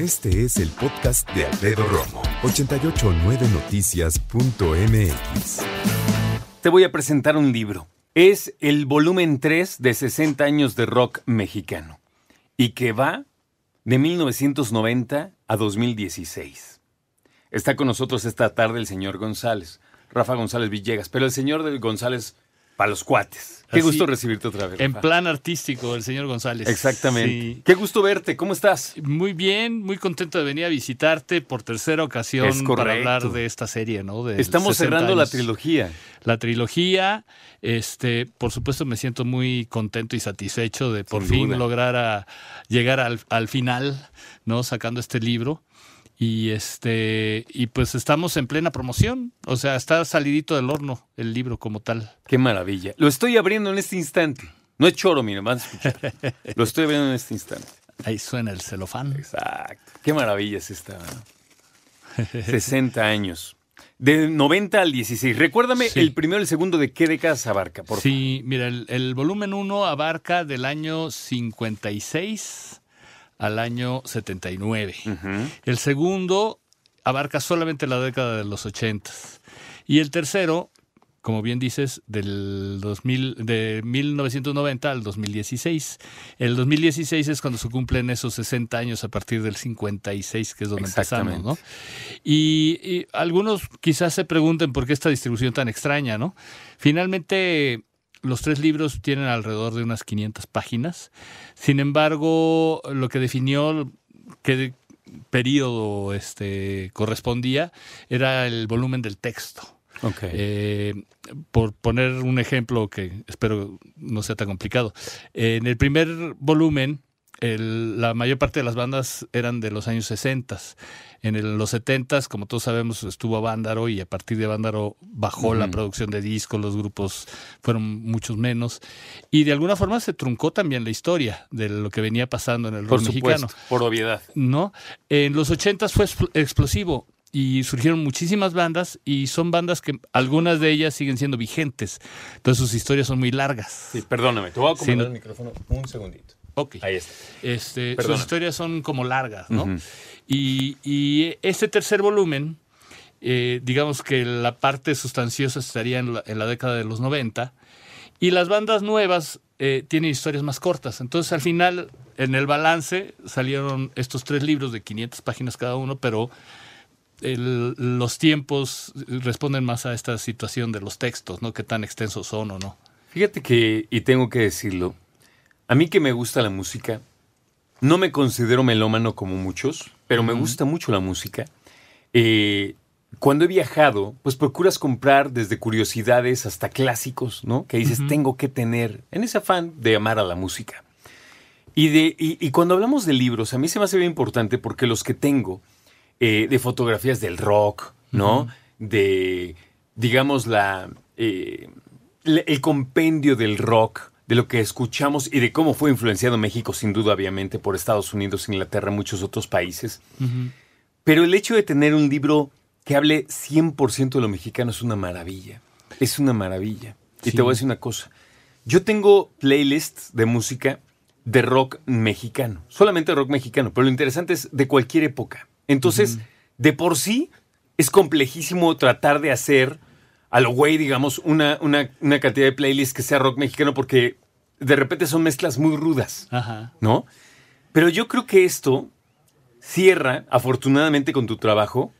Este es el podcast de Alfredo Romo, 889noticias.mx. Te voy a presentar un libro. Es el volumen 3 de 60 años de rock mexicano y que va de 1990 a 2016. Está con nosotros esta tarde el señor González, Rafa González Villegas, pero el señor González para los cuates. Qué Así, gusto recibirte otra vez. En Rafa. plan artístico, el señor González. Exactamente. Sí. Qué gusto verte. ¿Cómo estás? Muy bien, muy contento de venir a visitarte por tercera ocasión Es para hablar de esta serie, ¿no? De Estamos 60 cerrando la trilogía. La trilogía, este, por supuesto me siento muy contento y satisfecho de por Sin fin duda. lograr a- llegar al, al final, ¿no? Sacando este libro. Y este, y pues estamos en plena promoción. O sea, está salidito del horno el libro como tal. Qué maravilla. Lo estoy abriendo en este instante. No es choro, miren, van a escuchar. Lo estoy abriendo en este instante. Ahí suena el celofán. Exacto. Qué maravilla es esta. ¿no? 60 años. De 90 al 16. Recuérdame Sí. el primero y el segundo de qué décadas abarca, por favor. Sí, mira, el, el volumen 1 abarca del año 56 al año 79. Ujú. El segundo abarca solamente la década de los 80. Y el tercero, como bien dices, del 2000, de 1990 al 2016. El 2016 es cuando se cumplen esos 60 años a partir del 56, que es donde empezamos. ¿no? Y, y algunos quizás se pregunten por qué esta distribución tan extraña, ¿no? Finalmente, los tres libros tienen alrededor de unas 500 páginas. Sin embargo, lo que definió qué periodo este, correspondía era el volumen del texto. Eh, por poner un ejemplo que espero no sea tan complicado. En el primer volumen, el- la mayor parte de las bandas eran de los años 60. En el- los 70, como todos sabemos, estuvo Vándaro y a partir de Vándaro bajó la producción de discos, los grupos fueron muchos menos. Y de alguna forma se truncó también la historia de lo que venía pasando en el por rock supuesto, mexicano. por obviedad. ¿no? En los 80 fue expl- explosivo y surgieron muchísimas bandas y son bandas que algunas de ellas siguen siendo vigentes. Entonces sus historias son muy largas. Sí, perdóname, te voy a acomodar el micrófono un segundito. Ahí está. Este, sus historias son como largas, ¿no? Y, y este tercer volumen, eh, digamos que la parte sustanciosa estaría en la, en la década de los 90 y las bandas nuevas eh, tienen historias más cortas. Entonces al final, en el balance, salieron estos tres libros de 500 páginas cada uno, pero el- los tiempos responden más a esta situación de los textos, ¿no? Qué tan extensos son o no. Fíjate que, y tengo que decirlo, a mí que me gusta la música, no me considero melómano como muchos, pero me gusta mucho la música. Eh, cuando he viajado, pues procuras comprar desde curiosidades hasta clásicos, ¿no? Que dices, tengo que tener, en ese afán de amar a la música. Y, de, y, y cuando hablamos de libros, a mí se me hace bien importante porque los que tengo, eh, de fotografías del rock, ¿no? De, digamos, la, eh, el compendio del rock, de lo que escuchamos y de cómo fue influenciado México, sin duda, obviamente, por Estados Unidos, Inglaterra, muchos otros países. Pero el hecho de tener un libro que hable 100% de lo mexicano es una maravilla. Es una maravilla. Y te voy a decir una cosa. Yo tengo playlists de música de rock mexicano. Solamente rock mexicano. Pero lo interesante es de cualquier época. Entonces, de por sí, es complejísimo tratar de hacer a lo güey, digamos, una, una, una cantidad de playlists que sea rock mexicano porque de repente son mezclas muy rudas. Ajá. ¿no? Pero yo creo que esto cierra, afortunadamente con tu trabajo,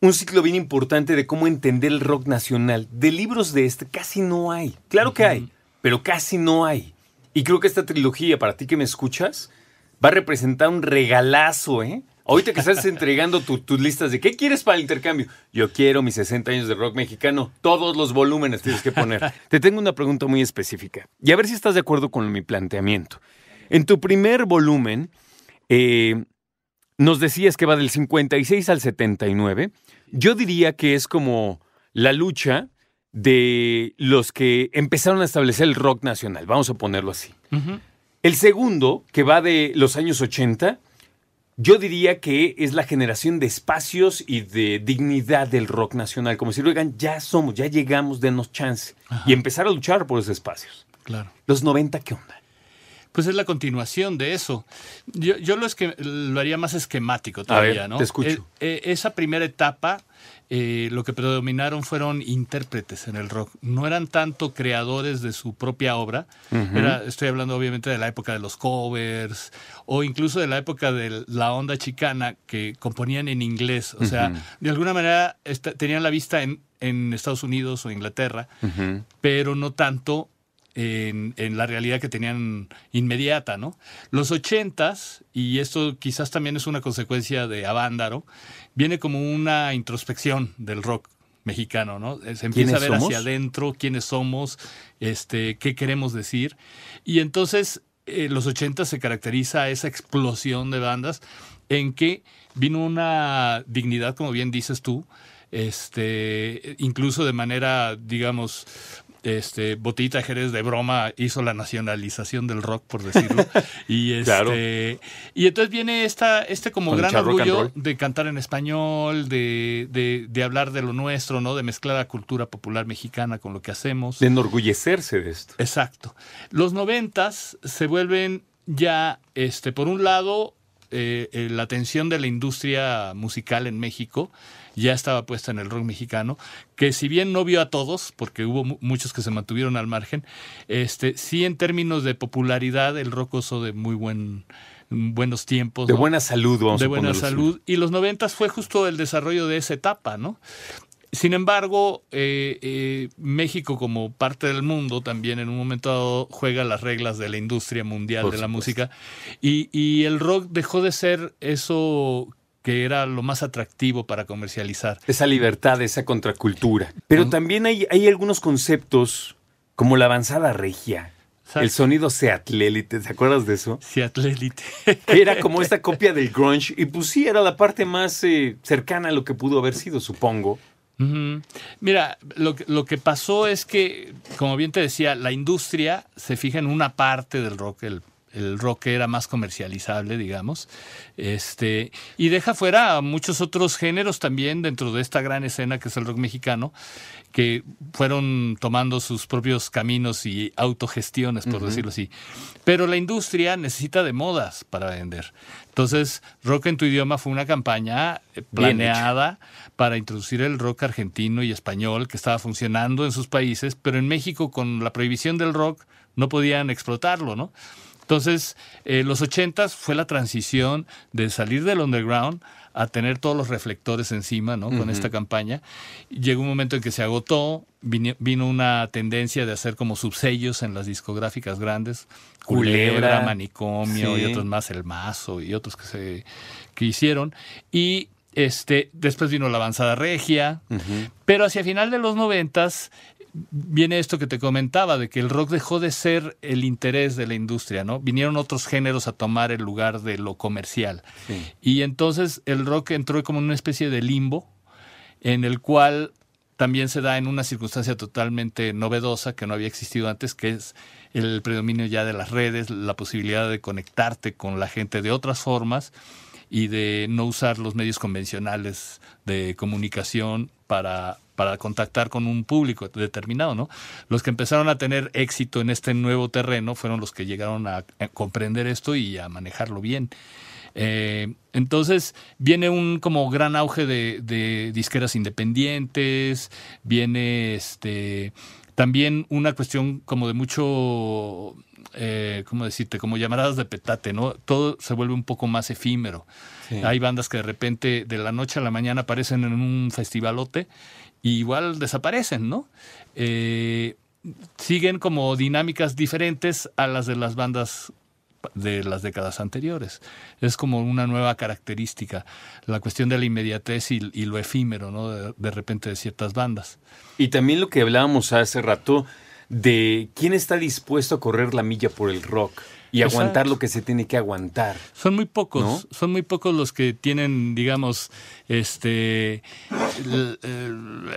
un ciclo bien importante de cómo entender el rock nacional. De libros de este casi no hay. Claro que hay, pero casi no hay. Y creo que esta trilogía, para ti que me escuchas, va a representar un regalazo, ¿eh? Ahorita que estás entregando tu- tus listas de qué quieres para el intercambio. Yo quiero mis 60 años de rock mexicano. Todos los volúmenes tienes que poner. Te tengo una pregunta muy específica. Y a ver si estás de acuerdo con mi planteamiento. En tu primer volumen, eh, nos decías que va del 56 al 79. Yo diría que es como la lucha de los que empezaron a establecer el rock nacional. Vamos a ponerlo así. El segundo, que va de los años 80, yo diría que es la generación de espacios y de dignidad del rock nacional. Como si oigan, ya somos, ya llegamos, denos chance. Ajá. Y empezar a luchar por esos espacios. Claro. Los 90, ¿qué onda? Pues es la continuación de eso. Yo, yo lo, es que, lo haría más esquemático todavía, ver, ¿no? te escucho. Eh, eh, esa primera etapa, eh, lo que predominaron fueron intérpretes en el rock. No eran tanto creadores de su propia obra. Era, estoy hablando obviamente de la época de los covers o incluso de la época de la onda chicana que componían en inglés. O sea, de alguna manera esta- tenían la vista en, en Estados Unidos o Inglaterra, pero no tanto en, en la realidad que tenían inmediata, ¿no? Los ochentas, y esto quizás también es una consecuencia de Avándaro, viene como una introspección del rock mexicano, ¿no? Eh, Se empieza a ¿Quiénes ver somos? hacia adentro quiénes somos, este, qué queremos decir. Y entonces, eh, los ochentas se caracteriza esa explosión de bandas en que vino una dignidad, como bien dices tú, este, incluso de manera, digamos, este, Botita Jerez de broma hizo la nacionalización del rock, por decirlo. y este, Claro. y entonces viene esta, este como Con gran orgullo de cantar en español, de, de, de hablar de lo nuestro, ¿no? De mezclar la cultura popular mexicana con lo que hacemos. De enorgullecerse de esto. Exacto. Los noventas se vuelven ya, este, por un lado, eh, eh, la atención de la industria musical en México ya estaba puesta en el rock mexicano, que si bien no vio a todos, porque hubo mu- muchos que se mantuvieron al margen, este, sí en términos de popularidad el rock gozó de muy buen, buenos tiempos. De ¿no? buena salud, vamos de a buena así. salud. Y los noventas fue justo el desarrollo de esa etapa, ¿no? Sin embargo, eh, eh, México como parte del mundo también en un momento dado juega las reglas de la industria mundial Por de la supuesto. música y, y el rock dejó de ser eso que era lo más atractivo para comercializar. Esa libertad, esa contracultura. Pero también hay, hay algunos conceptos como la avanzada regia, el sonido Seatlélite, ¿te acuerdas de eso? Seatlélite. Era como esta copia del grunge y pues sí, era la parte más eh, cercana a lo que pudo haber sido, supongo. Mira, lo, lo que pasó es que, como bien te decía, la industria se fija en una parte del rock, el, el rock era más comercializable, digamos, este, y deja fuera a muchos otros géneros también dentro de esta gran escena que es el rock mexicano, que fueron tomando sus propios caminos y autogestiones, por decirlo así. Pero la industria necesita de modas para vender. Entonces, Rock en tu idioma fue una campaña eh, planeada para introducir el rock argentino y español que estaba funcionando en sus países, pero en México con la prohibición del rock no podían explotarlo, ¿no? Entonces, eh, los ochentas fue la transición de salir del underground a tener todos los reflectores encima, ¿no? Con esta campaña. Llegó un momento en que se agotó, vino, vino una tendencia de hacer como subsellos en las discográficas grandes, Culebra. Culebra, Manicomio Sí. y otros más, El Mazo y otros que se que hicieron. Y este, después vino la avanzada regia, pero hacia final de los noventas viene esto que te comentaba, de que el rock dejó de ser el interés de la industria, ¿no? Vinieron otros géneros a tomar el lugar de lo comercial. Sí. Y entonces el rock entró como en una especie de limbo, en el cual también se da en una circunstancia totalmente novedosa que no había existido antes, que es el predominio ya de las redes, la posibilidad de conectarte con la gente de otras formas y de no usar los medios convencionales de comunicación para, para contactar con un público determinado, ¿no? Los que empezaron a tener éxito en este nuevo terreno fueron los que llegaron a, comprender esto y a manejarlo bien. Eh, entonces viene un como gran auge de disqueras independientes, viene este también una cuestión como de mucho, eh, ¿cómo decirte? Como llamaradas de petate, ¿no? Todo se vuelve un poco más efímero. Sí. Hay bandas que de repente de la noche a la mañana aparecen en un festivalote y igual desaparecen, ¿no? Eh, siguen como dinámicas diferentes a las de las bandas de las décadas anteriores. Es como una nueva característica, la cuestión de la inmediatez y, lo efímero, ¿no? De, de repente de ciertas bandas. Y también lo que hablábamos hace rato de quién está dispuesto a correr la milla por el rock y Exacto. aguantar lo que se tiene que aguantar. Son muy pocos, ¿No? son muy pocos los que tienen, digamos, este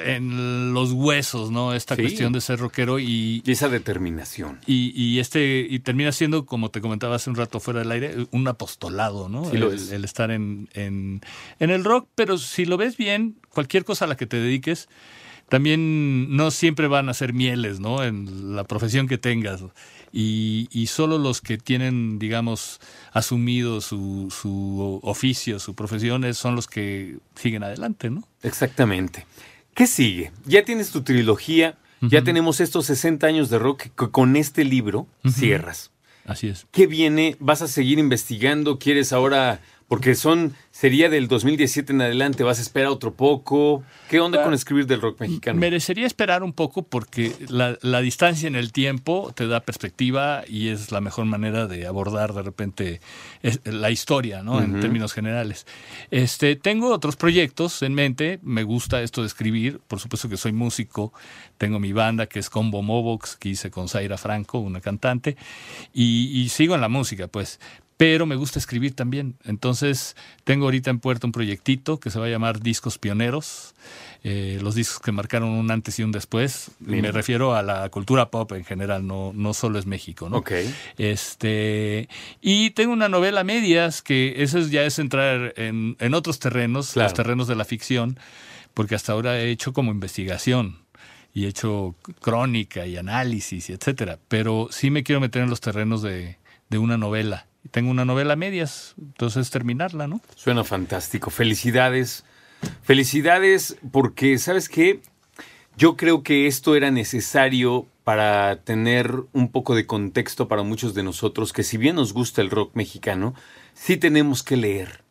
en los huesos, ¿no? Esta Sí. cuestión de ser rockero y, Y esa determinación. y, y este y termina siendo, como te comentaba hace un rato fuera del aire, un apostolado, ¿no? Sí lo el, es. el estar en, en, en el rock, pero si lo ves bien, cualquier cosa a la que te dediques, también no siempre van a ser mieles, ¿no? En la profesión que tengas. Y, y solo los que tienen, digamos, asumido su, su oficio, su profesión, es- son los que siguen adelante, ¿no? Exactamente. ¿Qué sigue? Ya tienes tu trilogía, ya tenemos estos 60 años de rock que con este libro cierras. Así es. ¿Qué viene? ¿Vas a seguir investigando? ¿Quieres ahora? Porque son, sería del 2017 en adelante, ¿vas a esperar otro poco? ¿Qué onda con escribir del rock mexicano? Merecería esperar un poco porque la, la distancia en el tiempo te da perspectiva y es la mejor manera de abordar de repente la historia, ¿no? En términos generales. Este, tengo otros proyectos en mente. Me gusta esto de escribir. Por supuesto que soy músico. Tengo mi banda que es Combo Movox, que hice con Zaira Franco, una cantante. Y, y sigo en la música, pues. Pero me gusta escribir también. Entonces, tengo ahorita en puerta un proyectito que se va a llamar Discos Pioneros. Eh, los discos que marcaron un antes y un después. Me refiero a la cultura pop en general, no, no solo es México, ¿no? Ok. Este, y tengo una novela medias que eso es- ya es entrar en, en otros terrenos, Claro. los terrenos de la ficción, porque hasta ahora he hecho como investigación y he hecho crónica y análisis y etcétera, pero sí me quiero meter en los terrenos de, de una novela. Tengo una novela a medias, entonces terminarla, ¿no? Suena fantástico. Felicidades. Felicidades porque, ¿sabes qué? Yo creo que esto era necesario para tener un poco de contexto para muchos de nosotros, que si bien nos gusta el rock mexicano, sí tenemos que leer.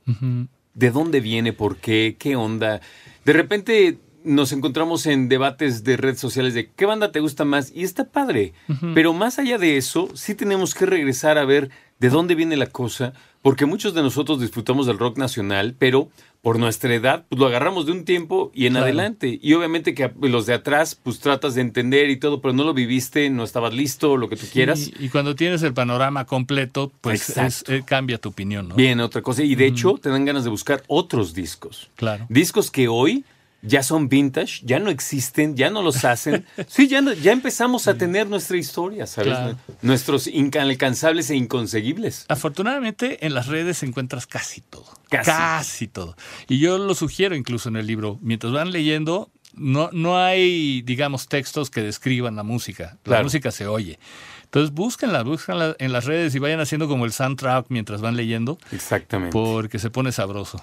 ¿De dónde viene? ¿Por qué? ¿Qué onda? De repente nos encontramos en debates de redes sociales de qué banda te gusta más y está padre. Pero más allá de eso, sí tenemos que regresar a ver de dónde viene la cosa, porque muchos de nosotros disfrutamos del rock nacional, pero por nuestra edad, pues lo agarramos de un tiempo y en Claro. adelante. Y obviamente que los de atrás, pues tratas de entender y todo, pero no lo viviste, no estabas listo, lo que tú quieras. Y, y cuando tienes el panorama completo, pues es- eh, cambia tu opinión, ¿no? Viene otra cosa. Y de hecho, te dan ganas de buscar otros discos. Claro. Discos que hoy ya son vintage, ya no existen, ya no los hacen. Sí, ya, no- ya empezamos a tener nuestra historia, ¿sabes? Claro. Nuestros inalcanzables e inconseguibles. Afortunadamente en las redes encuentras casi todo. Casi. todo. Y yo lo sugiero incluso en el libro. Mientras van leyendo, no, no hay, digamos, textos que describan la música. La Claro. música se oye. Entonces búsquenla, búsquenla en las redes y vayan haciendo como el soundtrack mientras van leyendo, Exactamente. porque se pone sabroso.